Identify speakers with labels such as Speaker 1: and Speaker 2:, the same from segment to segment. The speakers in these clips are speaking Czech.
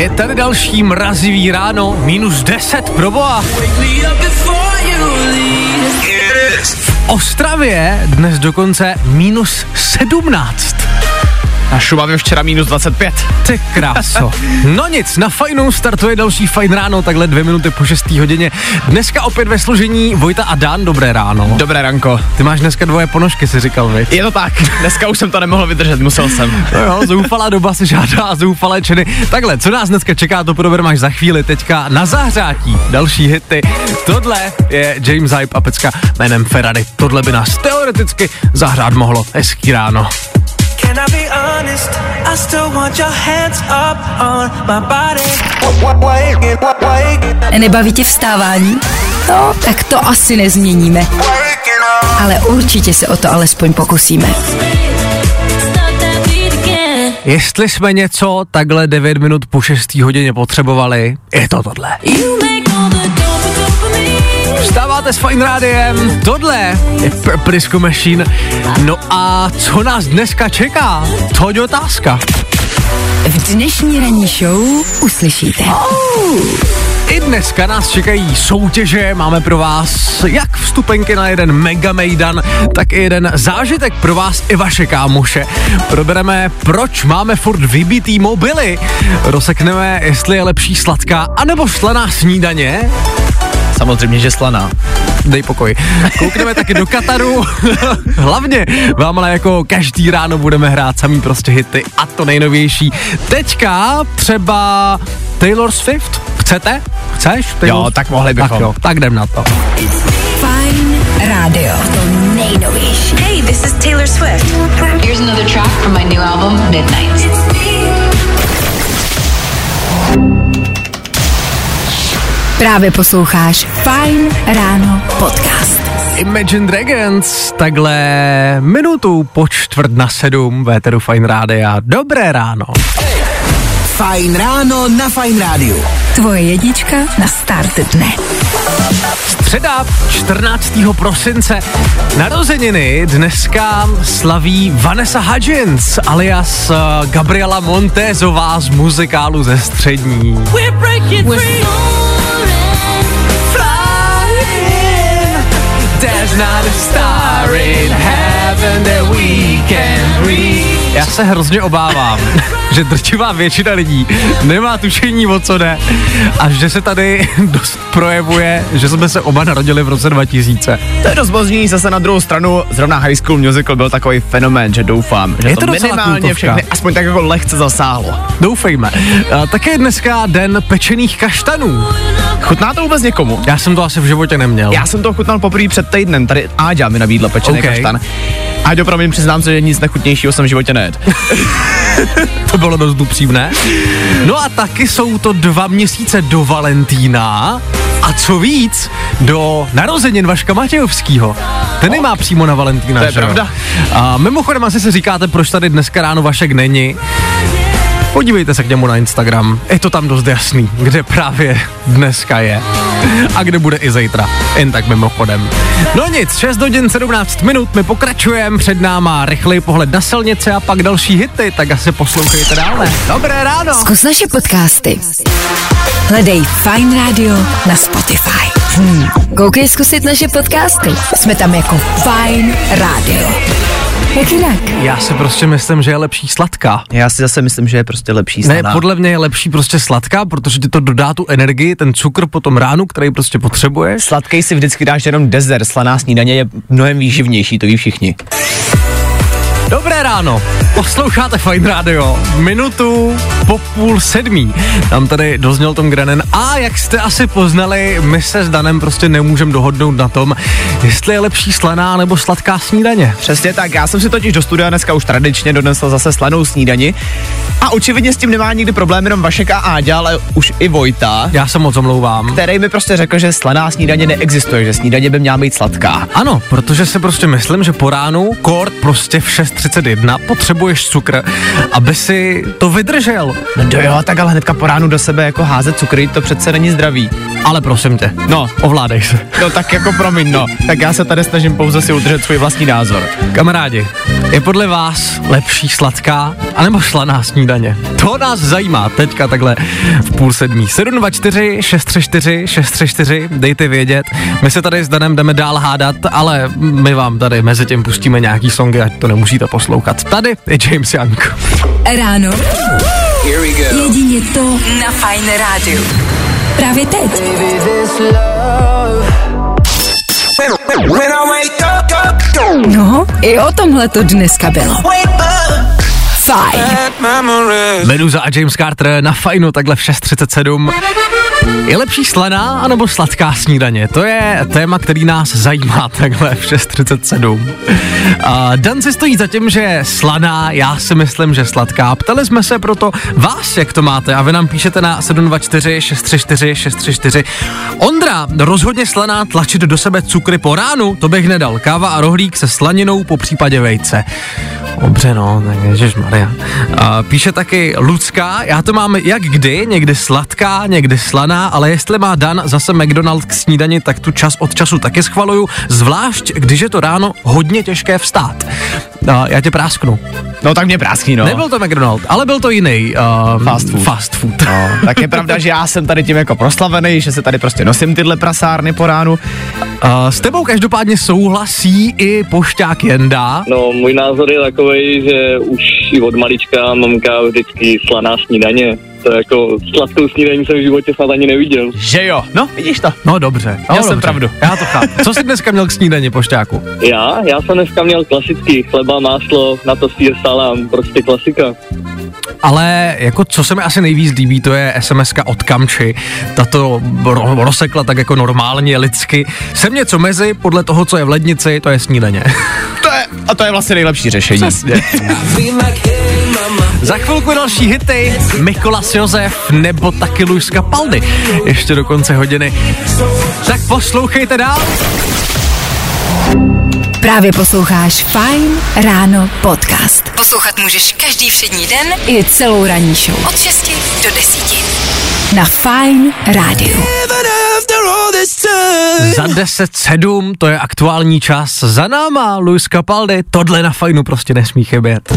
Speaker 1: Je tady další mrazivý ráno, minus 10 pro boha. V Ostravě dnes dokonce minus 17.
Speaker 2: Na Šumavě včera minus 25.
Speaker 1: Ty kráso. No nic, na fajnou startuje další fajn ráno, takhle dvě minuty po 6. hodině. Dneska opět ve složení Vojta a Dan, dobré ráno.
Speaker 2: Dobré ranko.
Speaker 1: Ty máš dneska dvoje ponožky, si říkal, viď?
Speaker 2: Je to tak, dneska už jsem to nemohl vydržet, musel jsem.
Speaker 1: No jo, zoufalá doba se žádá a zoufalé činy. Takhle, co nás dneska čeká, to probereme až za chvíli. Teďka na zahřátí další hity. Tohle je James Hype a pecka jménem Ferrari. Tohle by nás teoreticky zahrát mohlo. Hezký ráno.
Speaker 3: Can I be honest? I still want your hands up on my body.
Speaker 4: Nebaví tě vstávání? No, tak to asi nezměníme. Ale určitě se o to alespoň pokusíme.
Speaker 1: Jestli jsme něco takhle 9 minut po 6. hodině potřebovali, je to tohle.
Speaker 5: You make all the.
Speaker 1: Vstáváte s Fine Rádiem, tohle je Purple Disco Machine. No a co nás dneska čeká? To je otázka.
Speaker 4: V dnešní ranní show uslyšíte.
Speaker 1: I dneska nás čekají soutěže, máme pro vás jak vstupenky na jeden mega mejdan, tak i jeden zážitek pro vás i vaše kámoše. Probereme, proč máme furt vybitý mobily, rozsekneme, jestli je lepší sladká anebo slaná snídaně,
Speaker 2: Samozřejmě, že slaná.
Speaker 1: dej pokoj. Koukneme taky do Kataru. Hlavně vám ale jako každý ráno budeme hrát samý prostě hity a to nejnovější. Teďka třeba Taylor Swift. Chcete? Chceš? Taylor?
Speaker 2: Jo, tak mohli bychom.
Speaker 1: Tak jo, tak jdem na to.
Speaker 4: Fajn rádio. To nejnovější.
Speaker 6: Hey, this is Taylor Swift. Here's another track from my new album, Midnight.
Speaker 4: Právě posloucháš Fajn ráno podcast.
Speaker 1: Imagine Dragons, takhle minutu po čtvrt na sedm Véteru Fine Rádia. Dobré ráno.
Speaker 7: Fajn ráno na Fajn rádiu.
Speaker 4: Tvoje jedička na start dne.
Speaker 1: Středa 14. prosince narozeniny dneska slaví Vanessa Hudgens alias uh, Gabriela Montezová z muzikálu ze střední.
Speaker 5: We're
Speaker 1: There's not a star in heaven that we can se hrozně obávám, že drtivá většina lidí nemá tušení, o co jde a že se tady dost projevuje, že jsme se oba narodili v roce 2000.
Speaker 2: To je dost možný, zase na druhou stranu, zrovna High School Musical byl takový fenomén, že doufám, že
Speaker 1: Je
Speaker 2: to,
Speaker 1: to
Speaker 2: minimálně
Speaker 1: kultovka.
Speaker 2: všechny aspoň tak jako lehce zasáhlo.
Speaker 1: Doufejme. A také dneska den pečených kaštanů.
Speaker 2: Chutná to vůbec někomu?
Speaker 1: Já jsem to asi v životě neměl.
Speaker 2: Já jsem to chutnal poprvé před týdnem, tady Áďa mi nabídla pečený
Speaker 1: OK.
Speaker 2: okay. kaštan. Áďo, promiň, přiznám se, že nic nechutnějšího jsem v životě nejedl.
Speaker 1: To bylo dost upřímné. No a taky jsou to dva měsíce do Valentína a co víc, do narozenin Vaška Matějovskýho. Ten nemá přímo na Valentína,
Speaker 2: To je
Speaker 1: že
Speaker 2: pravda.
Speaker 1: A mimochodem asi se říkáte, proč tady dneska ráno Vašek není. Podívejte se k němu na Instagram, je to tam dost jasný, kde právě dneska je a kde bude i zítra, jen tak mimochodem. No nic, 6 hodin 17 minut, my pokračujeme, před náma rychlej pohled na silnice a pak další hity, tak asi poslouchejte dále. Dobré ráno!
Speaker 4: Zkus naše podcasty. Hledej Fine Radio na Spotify. Hmm. Koukej zkusit naše podcasty. Jsme tam jako Fine Radio. Jak jinak?
Speaker 1: Já si prostě myslím, že je lepší sladká.
Speaker 2: Já si zase myslím, že je prostě lepší
Speaker 1: Ne,
Speaker 2: slaná.
Speaker 1: podle mě je lepší prostě sladká, protože ti to dodá tu energii, ten cukr po tom ránu, který prostě potřebuješ.
Speaker 2: Sladký si vždycky dáš jenom dezert, slaná snídaně je mnohem výživnější, to ví všichni.
Speaker 1: Dobré ráno, posloucháte Fine Radio, minutu po půl sedmí. Tam tady dozněl Tom Grennan a jak jste asi poznali, my se s Danem prostě nemůžeme dohodnout na tom, jestli je lepší slaná nebo sladká snídaně.
Speaker 2: Přesně tak, já jsem si totiž do studia dneska už tradičně donesl zase slanou snídani a očividně s tím nemá nikdy problém jenom Vašek a Áďa, ale už i Vojta,
Speaker 1: Já se moc omlouvám.
Speaker 2: který mi prostě řekl, že slaná snídaně neexistuje, že snídaně by měla být sladká.
Speaker 1: Ano, protože si prostě myslím, že po ránu, kort prostě v 6.31, potřebuješ cukr, aby si to vydržel.
Speaker 2: No do jo, tak ale hnedka po ránu do sebe jako házet cukry, to přece není zdravý.
Speaker 1: Ale prosím tě,
Speaker 2: No,
Speaker 1: ovládej se.
Speaker 2: no tak jako promiň, no. Tak já se tady snažím pouze si udržet svůj vlastní názor.
Speaker 1: Kamarádi, je podle vás lepší sladká anebo slaná snídaně? To nás zajímá teďka takhle v půl sedmí. 724 634 634, dejte vědět. My se tady s Danem jdeme dál hádat, ale my vám tady mezi tím pustíme nějaký songy, ať to nemusíte poslouchat. Tady je James Young.
Speaker 4: Ráno. Jedině to na Fajn rádiu. Právě teď.
Speaker 3: When I wake up, up, up,
Speaker 4: No, i o tomhle to dneska bylo. Fajn.
Speaker 1: Meduza a James Carter na fajnu takhle v 6.37. Je lepší slaná anebo sladká snídaně? To je téma, který nás zajímá takhle v 6.37. A Dan si stojí za tím, že je slaná, já si myslím, že sladká. Ptali jsme se proto vás, jak to máte a vy nám píšete na 724 634 634. Ondra, rozhodně slaná tlačit do sebe cukry po ránu, to bych nedal. Káva a rohlík se slaninou, po případě vejce. Dobře, no, tak ježišmarja. A píše taky Lucka, já to mám jak kdy, někdy sladká, někdy slaná, ale jestli má Dan zase McDonald k snídani, tak tu čas od času taky schvaluju, zvlášť když je to ráno hodně těžké vstát. A já tě prásknu.
Speaker 2: No tak mě práskni, no.
Speaker 1: Nebyl to McDonald, ale byl to jiný. Uh,
Speaker 2: Fast food.
Speaker 1: Fast food.
Speaker 2: No, tak je pravda, že já jsem tady tím jako proslavený, že se tady prostě nosím tyhle prasárny po ránu.
Speaker 1: Uh, s tebou každopádně souhlasí i pošťák Jenda.
Speaker 8: No, můj názor je takový, že už i od malička mamka vždycky slaná snídaně. To jako sladkou snídaní jsem v životě snad ani neviděl.
Speaker 2: Že jo? No, vidíš to.
Speaker 1: No dobře. No,
Speaker 2: Měl jsem
Speaker 1: dobře.
Speaker 2: pravdu.
Speaker 1: Já to chápu. Co jsi dneska měl k snídani, pošťáku?
Speaker 8: Já? Já jsem dneska měl klasický chleba, máslo, na to sír, salám, prostě klasika.
Speaker 1: Ale jako co se mi asi nejvíc líbí, to je sms od Kamči. Tato ro- rozsekla tak jako normálně, lidsky. Jsem něco mezi, podle toho, co je v lednici, to je snídaně.
Speaker 2: To je, a to je vlastně nejlepší řešení.
Speaker 1: Přesně. Za chvilku další hity, Mikolas Josef nebo taky Luiska Paldy. Ještě do konce hodiny. Tak poslouchejte dál.
Speaker 4: Právě posloucháš Fine Ráno podcast. Poslouchat můžeš každý všední den i celou ranní show. Od 6 do 10. Na Fine
Speaker 3: time.
Speaker 1: Za 10.07, to je aktuální čas. Za náma Luis Capaldi, tohle na fajnu prostě nesmí chybět.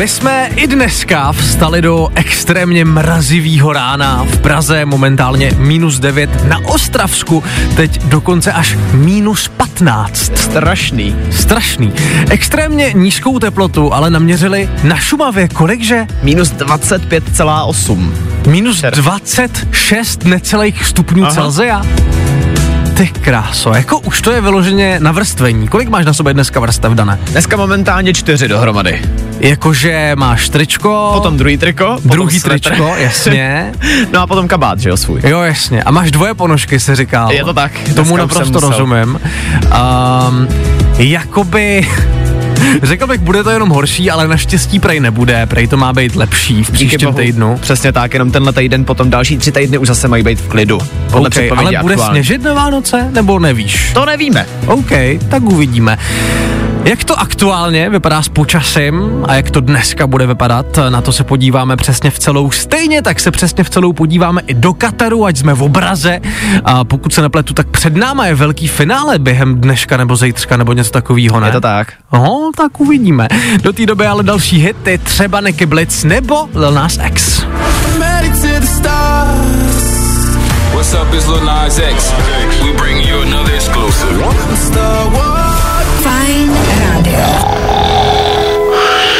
Speaker 1: My jsme i dneska vstali do extrémně mrazivého rána. V Praze momentálně minus 9, na Ostravsku teď dokonce až minus 15.
Speaker 2: Strašný.
Speaker 1: Strašný. Extrémně nízkou teplotu ale naměřili na Šumavě. Kolikže?
Speaker 2: Minus 25,8.
Speaker 1: Minus 26 necelých stupňů
Speaker 2: Aha.
Speaker 1: Celzia. Ty kráso, jako už to je vyloženě na vrstvení. Kolik máš na sobě dneska vrstev, Dané?
Speaker 2: Dneska momentálně čtyři dohromady.
Speaker 1: Jakože máš tričko,
Speaker 2: Potom druhý triko, potom
Speaker 1: druhý
Speaker 2: svetr.
Speaker 1: tričko, jasně.
Speaker 2: No a potom kabát, že jo, svůj.
Speaker 1: Jo, jasně. A máš dvoje ponožky, se říkal.
Speaker 2: Je to tak.
Speaker 1: Tomu naprosto rozumím. Um, jakoby... Řekl bych, bude to jenom horší, ale naštěstí prej nebude, prej to má být lepší v příštím týdnu.
Speaker 2: Přesně tak, jenom tenhle týden, potom další tři týdny už zase mají být v klidu. Podle
Speaker 1: Okay, ale bude
Speaker 2: aktuálně.
Speaker 1: sněžit na Vánoce, nebo nevíš?
Speaker 2: To nevíme.
Speaker 1: OK, tak uvidíme. Jak to aktuálně vypadá s počasím a jak to dneska bude vypadat, na to se podíváme přesně v celou. Stejně tak se přesně v celou podíváme i do Kataru, ať jsme v obraze. A pokud se nepletu, tak před náma je velký finále během dneška nebo zítřka nebo něco takového, ne?
Speaker 2: Je to tak.
Speaker 1: No, tak uvidíme. Do té doby ale další hity, třeba Nicky Blitz nebo Lil Nas X.
Speaker 9: What's up, it's Lil Nas X. We bring you another exclusive.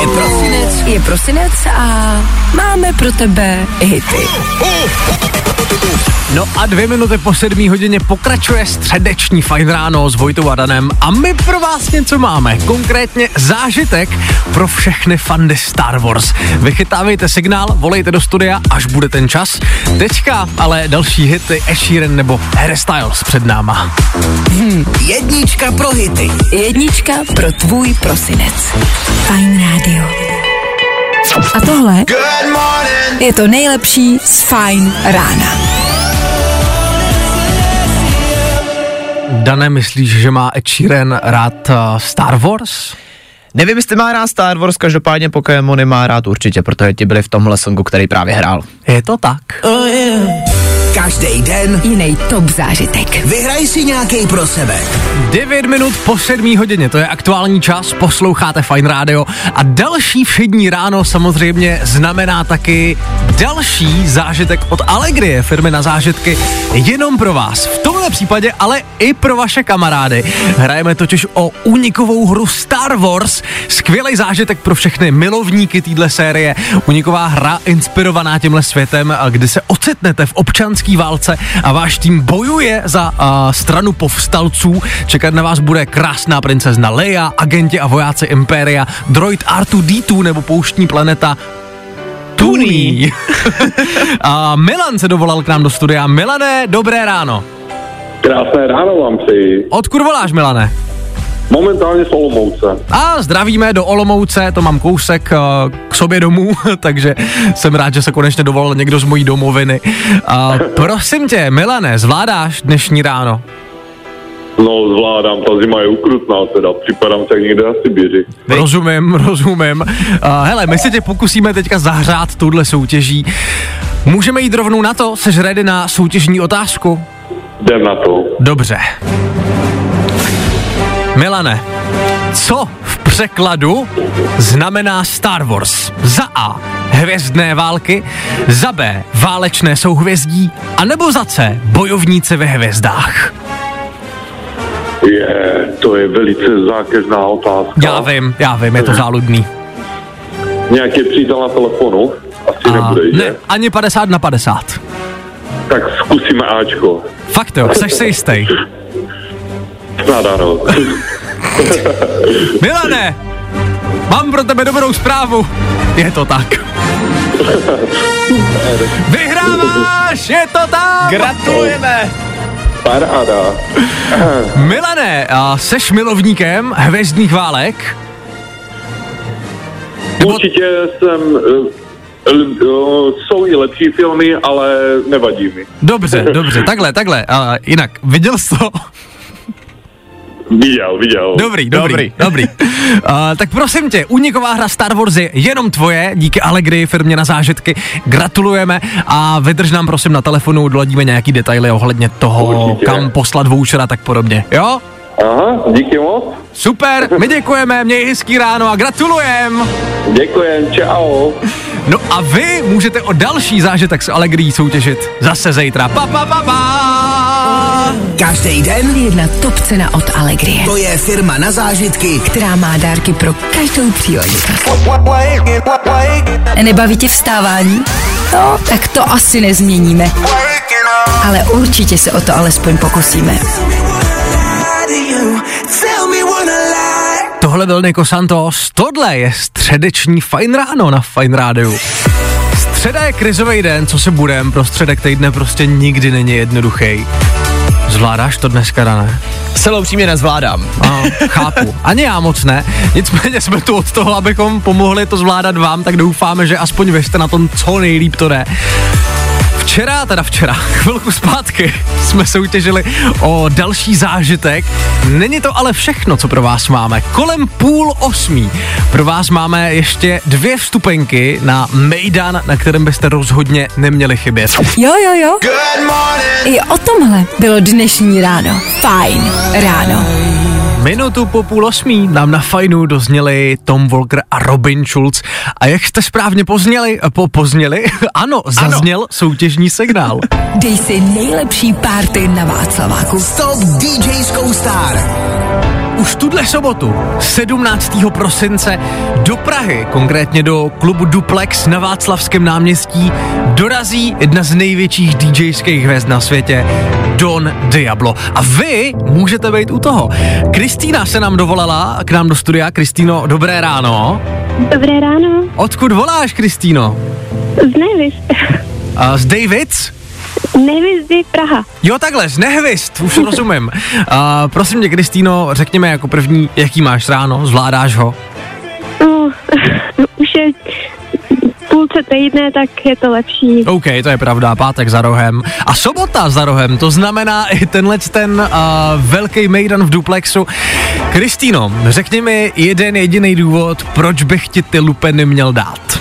Speaker 7: Je prosinec.
Speaker 4: Je prosinec a máme pro tebe hity.
Speaker 1: No a dvě minuty po sedmí hodině pokračuje středeční fajn ráno s Vojtou Adanem a my pro vás něco máme, konkrétně zážitek pro všechny fandy Star Wars. Vychytávejte signál, volejte do studia, až bude ten čas. Teďka ale další hity Ed Sheeran nebo Harry Styles před náma.
Speaker 7: Hmm. Jednička pro hity.
Speaker 4: Jednička pro tvůj prosinec. Fajn rádio. A tohle je to nejlepší z Fajn rána.
Speaker 1: Dane, myslíš, že má Ed Sheeran rád uh, Star Wars?
Speaker 2: Nevím, jestli má rád Star Wars, každopádně Pokémony má rád určitě, protože ti byli v tomhle songu, který právě hrál.
Speaker 1: Je to tak.
Speaker 7: Oh, yeah. Každý den
Speaker 4: jiný top zážitek.
Speaker 7: Vyhraj si nějaký pro sebe.
Speaker 1: 9 minut po 7 hodině, to je aktuální čas, posloucháte Fine Radio a další všední ráno samozřejmě znamená taky další zážitek od Allegrie, firmy na zážitky, jenom pro vás. V tomhle případě ale i pro vaše kamarády. Hrajeme totiž o unikovou hru Star Wars, skvělý zážitek pro všechny milovníky téhle série. Uniková hra inspirovaná tímhle světem, kdy se ocitnete v občanské válce a váš tým bojuje za uh, stranu povstalců. Čekat na vás bude krásná princezna Leia, agenti a vojáci Impéria, droid R2D2 nebo pouštní planeta Tuný. a Milan se dovolal k nám do studia. Milane, dobré ráno.
Speaker 10: Krásné ráno vám přeji.
Speaker 1: Odkud voláš, Milane?
Speaker 10: Momentálně z Olomouce.
Speaker 1: A zdravíme do Olomouce, to mám kousek uh, k sobě domů, takže jsem rád, že se konečně dovolil někdo z mojí domoviny. Uh, prosím tě, Milane, zvládáš dnešní ráno?
Speaker 10: No, zvládám, ta zima je ukrutná teda, připadám se jak někde na Sibiři.
Speaker 1: Rozumím, rozumím. Uh, hele, my se tě pokusíme teďka zahřát touhle soutěží. Můžeme jít rovnou na to? Jsi ready na soutěžní otázku?
Speaker 10: Jdem na to.
Speaker 1: Dobře. Milane, co v překladu znamená Star Wars? Za A. Hvězdné války, za B. Válečné souhvězdí, a nebo za C. Bojovníci ve hvězdách.
Speaker 10: Je, to je velice zákeřná otázka.
Speaker 1: Já vím, já vím, je to záludný.
Speaker 10: Nějaký přítel na telefonu? Asi
Speaker 1: A
Speaker 10: nebude, že?
Speaker 1: ne, ani 50 na 50.
Speaker 10: Tak zkusíme Ačko.
Speaker 1: Fakt jo, jsi si jistý.
Speaker 10: Snad ano.
Speaker 1: Milane, mám pro tebe dobrou zprávu. Je to tak. Vyhráváš, je to tak.
Speaker 2: Gratulujeme.
Speaker 10: Paráda.
Speaker 1: Milane, a seš milovníkem hvězdných válek?
Speaker 10: Určitě jsem... eh, eh, jsou i lepší filmy, ale nevadí mi.
Speaker 1: Dobře, dobře, takhle, takhle. A jinak, viděl jsi to?
Speaker 10: Viděl, viděl.
Speaker 1: Dobrý, dobrý,
Speaker 2: Dobrý.
Speaker 1: dobrý. Uh, tak prosím tě, uniková hra Star Wars je jenom tvoje, díky Allegri firmě na zážitky. Gratulujeme a vydrž nám prosím na telefonu, doladíme nějaký detaily ohledně toho,
Speaker 10: Určitě.
Speaker 1: kam poslat voucher a tak podobně. Jo?
Speaker 10: Aha, díky moc.
Speaker 1: Super, my děkujeme, měj hezký ráno a gratulujem.
Speaker 10: Děkujem, čau.
Speaker 1: No a vy můžete o další zážitek s Allegri soutěžit zase zítra. Pa, pa, pa, pa.
Speaker 7: Každý den
Speaker 4: Jedna top cena od Allegrie,
Speaker 7: to je firma na zážitky.
Speaker 4: která má dárky pro každou příležitost. Nebaví tě vstávání? No, tak to asi nezměníme. Ale určitě se o to alespoň pokusíme.
Speaker 1: Tohle byl Niko Santos, tohle je středeční Fine Ráno na Fine Rádiu. Středa je krizový den, co se budem, prostředek týdne prostě nikdy není jednoduchý. Zvládáš to dneska, Dané?
Speaker 2: Celou upřímně nezvládám.
Speaker 1: A, chápu. Ani já moc ne. Nicméně jsme tu od toho, abychom pomohli to zvládat vám, tak doufáme, že aspoň vy jste na tom co nejlíp to jde. Včera, teda včera, chvilku zpátky, jsme soutěžili o další zážitek. Není to ale všechno, co pro vás máme. Kolem půl osmí pro vás máme ještě dvě vstupenky na Mejdan, na kterém byste rozhodně neměli chybět.
Speaker 4: Jo, jo, jo. I o tomhle bylo dnešní ráno. Fajn ráno.
Speaker 1: Minutu po půl osmí nám na fajnu dozněli Tom Walker a Robin Schulz. A jak jste správně pozněli, po, pozněli, ano, zazněl ano. soutěžní signál.
Speaker 4: Dej si nejlepší párty na Václaváku.
Speaker 7: Stop DJskou star.
Speaker 1: Už tuhle sobotu, 17. prosince, do Prahy, konkrétně do klubu Duplex na Václavském náměstí, dorazí jedna z největších DJských hvězd na světě, Don Diablo. A vy můžete být u toho. Kristýna se nám dovolala k nám do studia. Kristýno, dobré ráno.
Speaker 11: Dobré ráno.
Speaker 1: Odkud voláš, Kristýno?
Speaker 11: Z Nevis.
Speaker 1: A z Davids?
Speaker 11: Nevisdy Praha.
Speaker 1: Jo, takhle, z Nehvist, už rozumím. A prosím tě, Kristýno, řekněme jako první, jaký máš ráno, zvládáš ho?
Speaker 11: No, už je půlce týdne, tak je to lepší.
Speaker 1: OK, to je pravda, pátek za rohem. A sobota za rohem, to znamená i tenhle ten uh, velký mejdan v duplexu. Kristýno, řekni mi jeden jediný důvod, proč bych ti ty lupeny měl dát.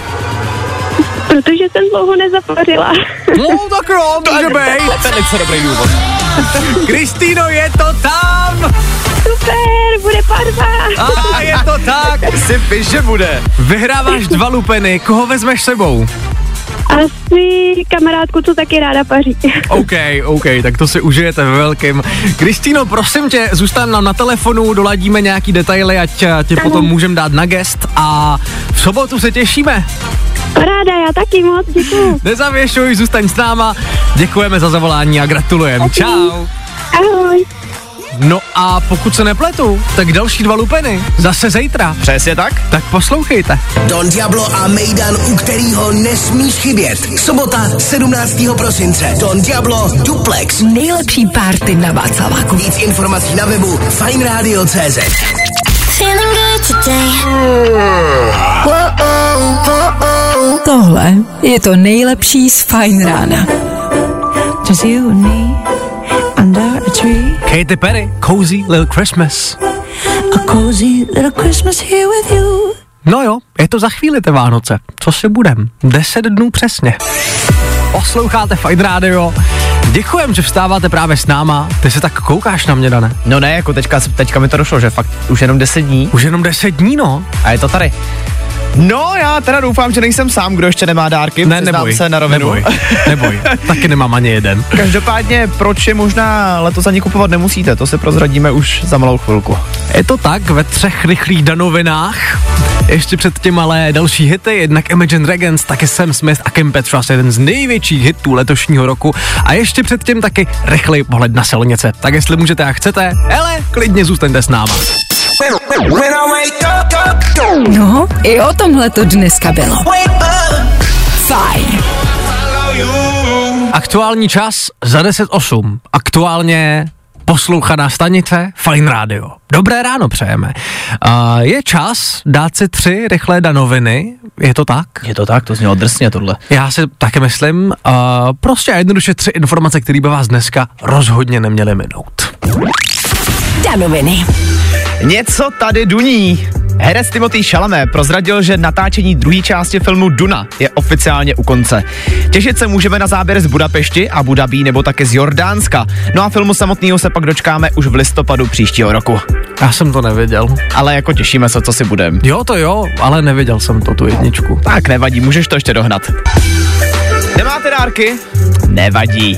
Speaker 11: Protože jsem dlouho nezapařila.
Speaker 1: No, tak jo, může být.
Speaker 2: Velice dobrý důvod.
Speaker 1: Kristýno, je to tam!
Speaker 11: Super, bude parva.
Speaker 1: A je to tak.
Speaker 2: Si víš, že bude.
Speaker 1: Vyhráváš dva lupeny, koho vezmeš sebou?
Speaker 11: Asi kamarádku, co taky ráda paří.
Speaker 1: OK, OK, tak to si užijete ve velkým. Kristýno, prosím tě, zůstaň nám na telefonu, doladíme nějaký detaily, ať tě potom můžeme dát na gest a v sobotu se těšíme.
Speaker 11: Paráda, já taky moc, děkuju.
Speaker 1: Nezavěšuj, zůstaň s náma. Děkujeme za zavolání a gratulujeme. Čau.
Speaker 11: Ahoj.
Speaker 1: No a pokud se nepletu, tak další dva lupeny. Zase zítra.
Speaker 2: Přesně tak.
Speaker 1: Tak poslouchejte.
Speaker 7: Don Diablo a Mejdan, u kterého nesmíš chybět. Sobota 17. prosince. Don Diablo Duplex.
Speaker 4: Nejlepší párty na Václaváku.
Speaker 7: Víc informací na webu fajnradio.cz.
Speaker 4: Tohle je to nejlepší z Fine Rána.
Speaker 12: Just you and me under a tree.
Speaker 1: Katy Perry, Cozy Little Christmas.
Speaker 12: A cozy little Christmas here with you.
Speaker 1: No jo, je to za chvíli ty Vánoce. Co si budem? Deset dnů přesně. Posloucháte Fajn Radio. Děkujem, že vstáváte právě s náma. Ty se tak koukáš na mě, Dane.
Speaker 2: No ne, jako teďka, teďka mi to došlo, že fakt už jenom 10 dní.
Speaker 1: Už jenom 10 dní, no.
Speaker 2: A je to tady. No, já teda doufám, že nejsem sám, kdo ještě nemá dárky.
Speaker 1: Ne, neboj,
Speaker 2: se na rovinu.
Speaker 1: neboj, neboj. Taky nemám ani jeden.
Speaker 2: Každopádně, proč je možná letos ani kupovat nemusíte, to si prozradíme už za malou chvilku.
Speaker 1: Je to tak ve třech rychlých danovinách. Ještě předtím ale další hity, jednak Imagine Dragons, taky Sam Smith a Kim Petras, jeden z největších hitů letošního roku. A ještě předtím taky rychlej pohled na silnice. Tak jestli můžete a chcete, hele, klidně zůstaňte s náma.
Speaker 4: No, i o tomhle to dneska bylo. Fajn.
Speaker 1: Aktuální čas za 10.08. Aktuálně poslouchaná stanice Fine Radio. Dobré ráno přejeme. Uh, je čas dát si tři rychlé danoviny, je to tak?
Speaker 2: Je to tak, to znělo drsně tohle.
Speaker 1: Já si taky myslím, uh, prostě a jednoduše tři informace, které by vás dneska rozhodně neměly minout.
Speaker 4: Danoviny.
Speaker 2: Něco tady duní. Herec Timothy Chalamet prozradil, že natáčení druhé části filmu Duna je oficiálně u konce. Těšit se můžeme na záběr z Budapešti, Abu Dhabi nebo také z Jordánska. No a filmu samotného se pak dočkáme už v listopadu příštího roku.
Speaker 1: Já jsem to nevěděl.
Speaker 2: Ale jako těšíme se, co si budem.
Speaker 1: Jo, to jo, ale neviděl jsem to, tu jedničku.
Speaker 2: Tak nevadí, můžeš to ještě dohnat. Nemáte dárky? Nevadí.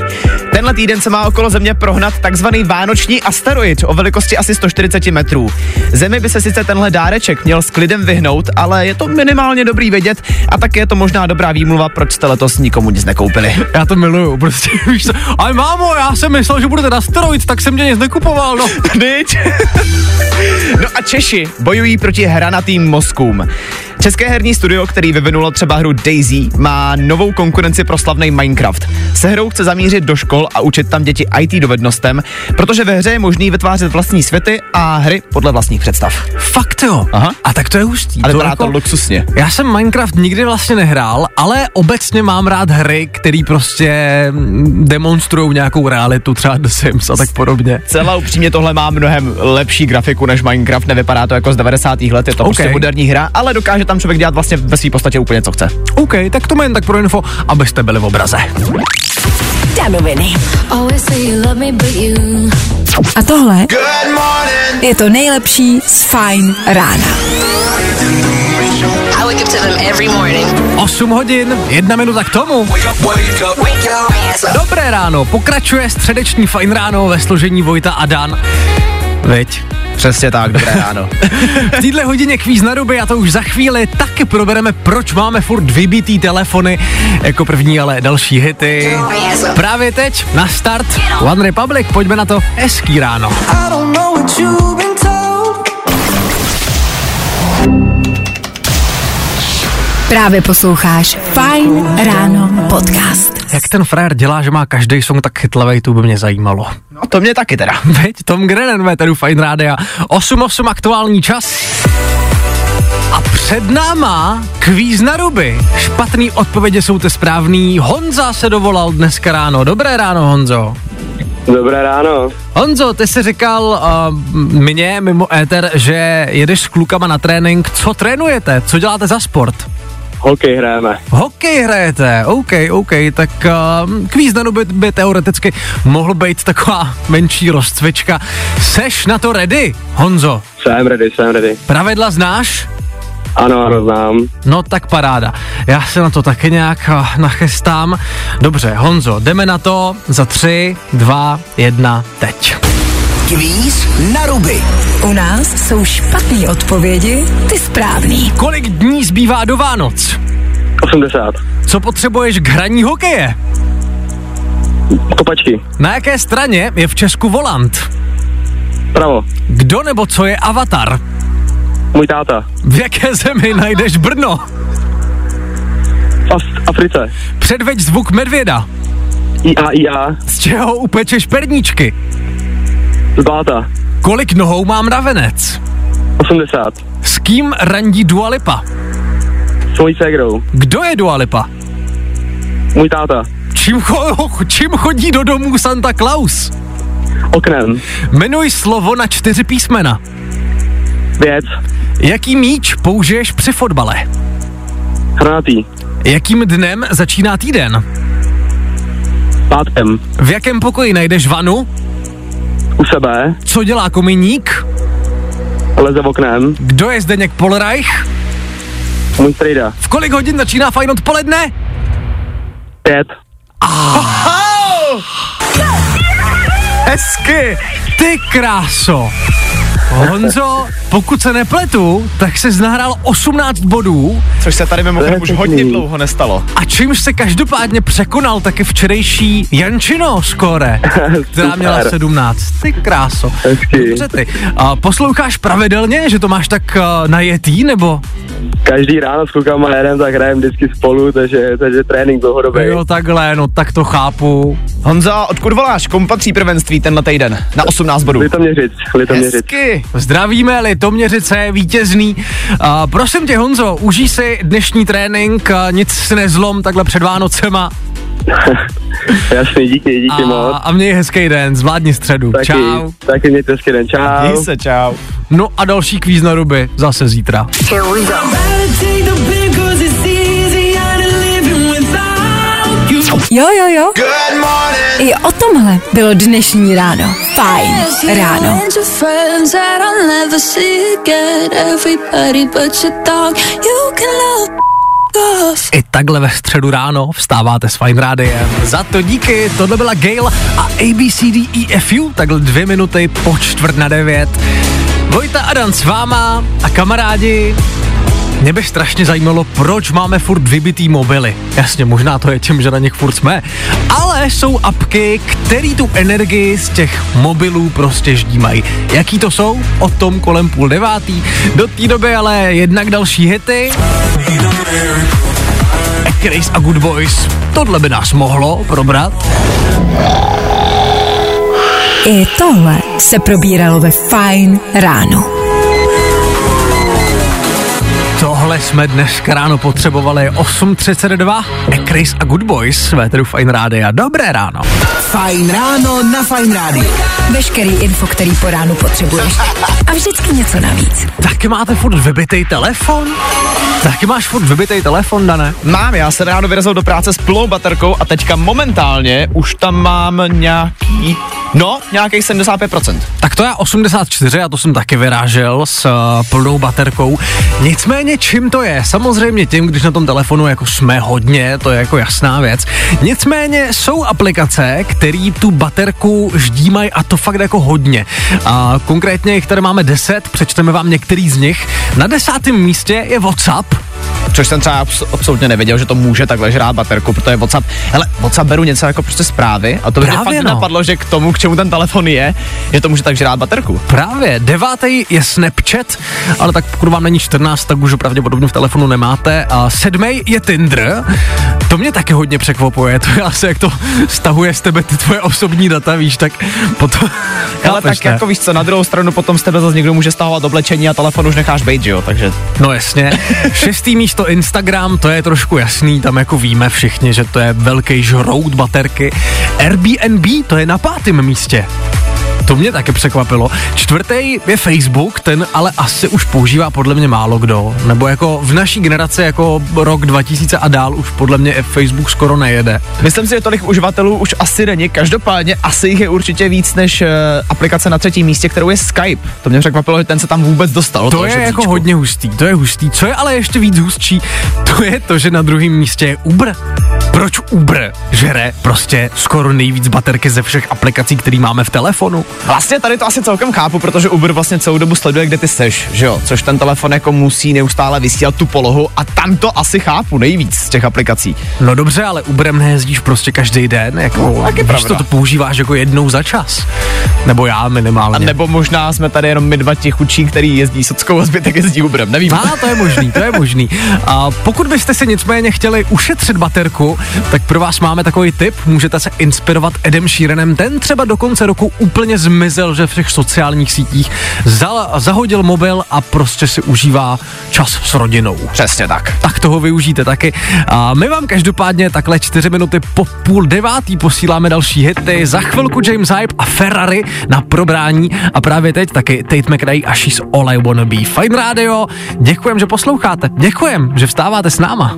Speaker 2: Tenhle týden se má okolo Země prohnat takzvaný vánoční asteroid o velikosti asi 140 metrů. Zemi by se sice tenhle dáreček měl s klidem vyhnout, ale je to minimálně dobrý vědět a také je to možná dobrá výmluva, proč jste letos nikomu nic nekoupili.
Speaker 1: Já to miluju, prostě víš co. Ale mámo, já jsem myslel, že budete asteroid, tak jsem tě nic nekupoval, no.
Speaker 2: Nič. no a Češi bojují proti hranatým mozkům. České herní studio, který vyvinulo třeba hru Daisy, má novou konkurenci pro slavný Minecraft. Se hrou chce zamířit do škol a učit tam děti IT dovednostem, protože ve hře je možný vytvářet vlastní světy a hry podle vlastních představ.
Speaker 1: Fakt jo.
Speaker 2: Aha.
Speaker 1: A tak to je hustý.
Speaker 2: A vypadá
Speaker 1: jako-
Speaker 2: to luxusně.
Speaker 1: Já jsem Minecraft nikdy vlastně nehrál, ale obecně mám rád hry, které prostě demonstrují nějakou realitu, třeba The Sims a tak podobně.
Speaker 2: Celá upřímně tohle má mnohem lepší grafiku než Minecraft, nevypadá to jako z 90. let, je to
Speaker 1: OK.
Speaker 2: prostě moderní hra, ale dokáže tam člověk dělat vlastně ve své podstatě úplně co chce.
Speaker 1: OK, tak to jen tak pro info, abyste byli v obraze.
Speaker 4: Danoviny.
Speaker 5: Always say you love me, but you.
Speaker 4: A tohle je to nejlepší z Fine Rána.
Speaker 6: I wake up to them every morning.
Speaker 1: 8 hodin, jedna minuta k tomu. Dobré ráno, pokračuje středeční fajn ráno ve složení Vojta a Dan. Veď.
Speaker 2: Přesně tak, dobré ráno.
Speaker 1: v téhle hodině kvíz na ruby a to už za chvíli taky probereme, proč máme furt vybitý telefony. Jako první ale další hity. Právě teď na start One Republic, pojďme na to. Hezký ráno.
Speaker 3: I don't know what you've
Speaker 4: Právě posloucháš Fine Ráno podcast.
Speaker 1: Jak ten frér dělá, že má každý song tak chytlavej, to by mě zajímalo.
Speaker 2: No to mě taky teda.
Speaker 1: Veď, Tom Grennan, Véteru Fine Rádia. 8.8 aktuální čas. A před náma kvíz na ruby. Špatný odpovědi jsou ty správný. Honza se dovolal dneska ráno. Dobré ráno, Honzo.
Speaker 8: Dobré ráno.
Speaker 1: Honzo, ty jsi říkal uh, mně mimo éter, že jedeš s klukama na trénink. Co trénujete? Co děláte za sport?
Speaker 8: Hokej hrajeme.
Speaker 1: Hokej hrajete, OK, OK, tak uh, kvíz na by, by teoreticky mohl být taková menší rozcvička. Seš na to ready, Honzo?
Speaker 8: Jsem ready, jsem ready.
Speaker 1: Pravidla znáš?
Speaker 8: Ano, ano, znám.
Speaker 1: No tak paráda. Já se na to taky nějak uh, nachystám. Dobře, Honzo, jdeme na to za tři, dva, jedna, teď.
Speaker 7: Kvíz na ruby.
Speaker 4: U nás jsou špatné odpovědi, ty správný.
Speaker 1: Kolik dní zbývá do Vánoc?
Speaker 8: 80.
Speaker 1: Co potřebuješ k hraní hokeje?
Speaker 8: Kopačky.
Speaker 1: Na jaké straně je v Česku volant?
Speaker 8: Pravo.
Speaker 1: Kdo nebo co je avatar?
Speaker 8: Můj táta.
Speaker 1: V jaké zemi najdeš Brno?
Speaker 8: V Af- Africe.
Speaker 1: Předveď zvuk medvěda.
Speaker 8: IA, IA.
Speaker 1: Z čeho upečeš perníčky?
Speaker 8: Z Báta.
Speaker 1: Kolik nohou má mravenec?
Speaker 8: 80.
Speaker 1: S kým randí Dua Lipa?
Speaker 8: S mojí ségrou.
Speaker 1: Kdo je Dua Lipa?
Speaker 8: Můj táta.
Speaker 1: Čím, cho- čím chodí do domů Santa Claus?
Speaker 8: Oknem.
Speaker 1: Jmenuj slovo na čtyři písmena.
Speaker 8: Věc.
Speaker 1: Jaký míč použiješ při fotbale?
Speaker 8: Hranatý.
Speaker 1: Jakým dnem začíná týden?
Speaker 8: Pátkem.
Speaker 1: V jakém pokoji najdeš vanu?
Speaker 8: U sebe.
Speaker 1: Co dělá kominík?
Speaker 8: Leze oknem.
Speaker 1: Kdo je Zdeněk Polreich?
Speaker 8: Můj strejda.
Speaker 1: V kolik hodin začíná fajn odpoledne?
Speaker 8: Pět.
Speaker 1: Hezky! Ty kráso! Honzo, pokud se nepletu, tak se nahrál 18 bodů
Speaker 2: Což se tady mimochodem už hodně dlouho nestalo.
Speaker 1: a čímž se každopádně překonal taky včerejší Jančino skóre, která měla 17. Ty kráso. Dobře ty. A posloucháš pravidelně, že to máš tak uh, najetý, nebo?
Speaker 8: Každý ráno s klukama jedem, tak hrajeme vždycky spolu, takže, takže trénink dlouhodobý.
Speaker 1: Jo, takhle, no tak to chápu.
Speaker 2: Honzo, odkud voláš? Komu patří prvenství tenhle týden? Na 18 bodů.
Speaker 8: Litoměřic, Litoměřic.
Speaker 2: Hezky.
Speaker 1: Zdravíme, Litoměřice, vítězný. A prosím tě, Honzo, užij si dnešní trénink, nic si nezlom takhle před Vánocema.
Speaker 8: Jasný, díky, díky
Speaker 1: A,
Speaker 8: moc.
Speaker 1: a měj hezký den, zvládni středu.
Speaker 8: Taky,
Speaker 1: Čau.
Speaker 8: taky mějte hezký den, čau.
Speaker 2: Měj se, čau.
Speaker 1: No a další kvíz na ruby zase zítra.
Speaker 4: Jo, jo, jo. I o tomhle bylo dnešní ráno. Fajn ráno.
Speaker 5: friends that I'll never see again. Everybody but your dog. You can love off.
Speaker 1: I takhle ve středu ráno vstáváte s Fine Rádiem. Za to díky, tohle byla Gail a ABCDEFU, takhle dvě minuty po čtvrt na devět. Vojta a Dan s váma a kamarádi, mě by strašně zajímalo, proč máme furt vybitý mobily. Jasně, možná to je tím, že na nich furt jsme, ale jsou apky, které tu energii z těch mobilů prostě ždímají. Jaký to jsou? O tom kolem půl devátý. Do té doby ale jednak další hity. Chris a Good Boys. Tohle by nás mohlo probrat.
Speaker 4: I tohle se probíralo ve Fajn ráno.
Speaker 1: Tohle jsme dneska ráno potřebovali 8.32. Chris a Good Boys, Véteru Fine Rádia. Dobré ráno.
Speaker 7: Fajn ráno na Fajn rádiu.
Speaker 4: Veškerý info, který po ránu potřebuješ. A vždycky něco navíc.
Speaker 1: Taky máte furt vybitej telefon? Taky máš furt vybitej telefon, Dane?
Speaker 2: Mám, já se ráno vyrazil do práce s plnou baterkou a teďka momentálně už tam mám nějaký No, nějakých 75%.
Speaker 1: Tak to je 84 a to jsem taky vyrážel s uh, plnou baterkou. Nicméně čím to je? Samozřejmě tím, když na tom telefonu jako jsme hodně, to je jako jasná věc. Nicméně jsou aplikace, které tu baterku ždímají a to fakt jako hodně. A konkrétně tady máme 10, přečteme vám některý z nich. Na desátém místě je WhatsApp,
Speaker 2: Což jsem třeba abs- absolutně nevěděl, že to může takhle žrát baterku, protože WhatsApp, hele, WhatsApp beru něco jako prostě zprávy a to by mě fakt
Speaker 1: no.
Speaker 2: napadlo, že k tomu, k čemu ten telefon je, že to může tak žrát baterku.
Speaker 1: Právě, devátý je Snapchat, ale tak pokud vám není 14, tak už ho pravděpodobně v telefonu nemáte. A sedmý je Tinder, to mě taky hodně překvapuje, to je asi jak to stahuje z tebe ty tvoje osobní data, víš, tak potom...
Speaker 2: Ale tak
Speaker 1: ne?
Speaker 2: jako víš co, na druhou stranu potom z tebe zase někdo může stahovat oblečení a telefon už necháš že jo, takže...
Speaker 1: No jasně. Šestý místo Instagram, to je trošku jasný, tam jako víme všichni, že to je velký žrout baterky. Airbnb, to je na pátém místě. To mě taky překvapilo. Čtvrtý je Facebook, ten ale asi už používá podle mě málo kdo. Nebo jako v naší generaci jako rok 2000 a dál už podle mě Facebook skoro nejede.
Speaker 2: Myslím si, že tolik uživatelů už asi není, každopádně asi jich je určitě víc než uh, aplikace na třetím místě, kterou je Skype. To mě překvapilo, že ten se tam vůbec dostal. do
Speaker 1: To je
Speaker 2: žebříčku.
Speaker 1: jako hodně hustý, to je hustý. Co je ale ještě víc hustší, to je to, že na druhém místě je Uber. Proč Uber žere prostě skoro nejvíc baterky ze všech aplikací, které máme v telefonu?
Speaker 2: Vlastně tady to asi celkem chápu, protože Uber vlastně celou dobu sleduje, kde ty seš, že jo? Což ten telefon jako musí neustále vysílat tu polohu a tam to asi chápu nejvíc z těch aplikací.
Speaker 1: No dobře, ale Uberem nejezdíš prostě každý den, jako
Speaker 2: No, tak je
Speaker 1: víš, to, to používáš jako jednou za čas. Nebo já minimálně.
Speaker 2: A nebo možná jsme tady jenom my dva ti chučí, který jezdí sockou a zbytek jezdí Uberem, nevím.
Speaker 1: A to je možný, to je možný. A pokud byste si nicméně chtěli ušetřit baterku, tak pro vás máme takový tip. Můžete se inspirovat Edem Sheeranem. Ten třeba do konce roku úplně zmizel, že v těch sociálních sítích za, zahodil mobil a prostě si užívá čas s rodinou.
Speaker 2: Přesně tak.
Speaker 1: Tak toho využijte taky. A my vám každopádně takhle čtyři minuty po půl devátý posíláme další hity. Za chvilku James Hype a Ferrari na probrání a právě teď taky Tate McRae a She's All I Wanna Be. Fine Radio, děkujem, že posloucháte. Děkujem, že vstáváte s náma.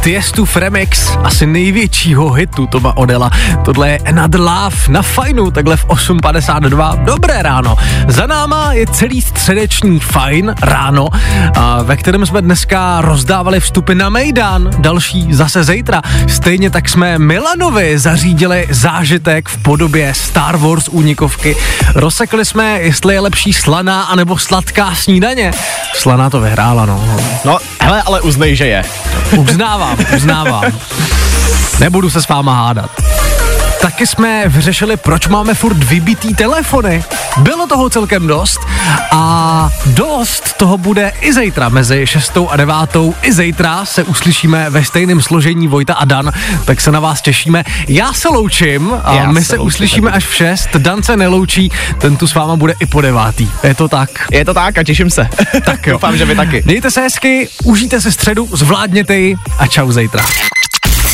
Speaker 1: Tiestův remix asi největšího hitu Toma Odela. Tohle je Another Love na fajnu, takhle v 8.52. Dobré ráno. Za náma je celý středeční fajn ráno, ve kterém jsme dneska rozdávali vstupy na Mejdan, další zase zítra. Stejně tak jsme Milanovi zařídili zážitek v podobě Star Wars únikovky. Rozsekli jsme, jestli je lepší slaná anebo sladká snídaně. Slaná to vyhrála, no.
Speaker 2: No, hele, ale uznej, že je.
Speaker 1: Uznávám, uznávám. Nebudu se s váma hádat. Taky jsme vyřešili, proč máme furt vybitý telefony. Bylo toho celkem dost a dost toho bude i zítra mezi 6 a 9. I zítra se uslyšíme ve stejném složení Vojta a Dan, tak se na vás těšíme. Já se loučím a
Speaker 2: Já
Speaker 1: my
Speaker 2: se
Speaker 1: se uslyšíme až v 6. Dan se neloučí, ten tu s váma bude i po devátý. Je to tak?
Speaker 2: Je to tak a těším se.
Speaker 1: Tak jo.
Speaker 2: Doufám, že vy taky.
Speaker 1: Mějte se hezky, užijte si středu, zvládněte ji a čau zítra.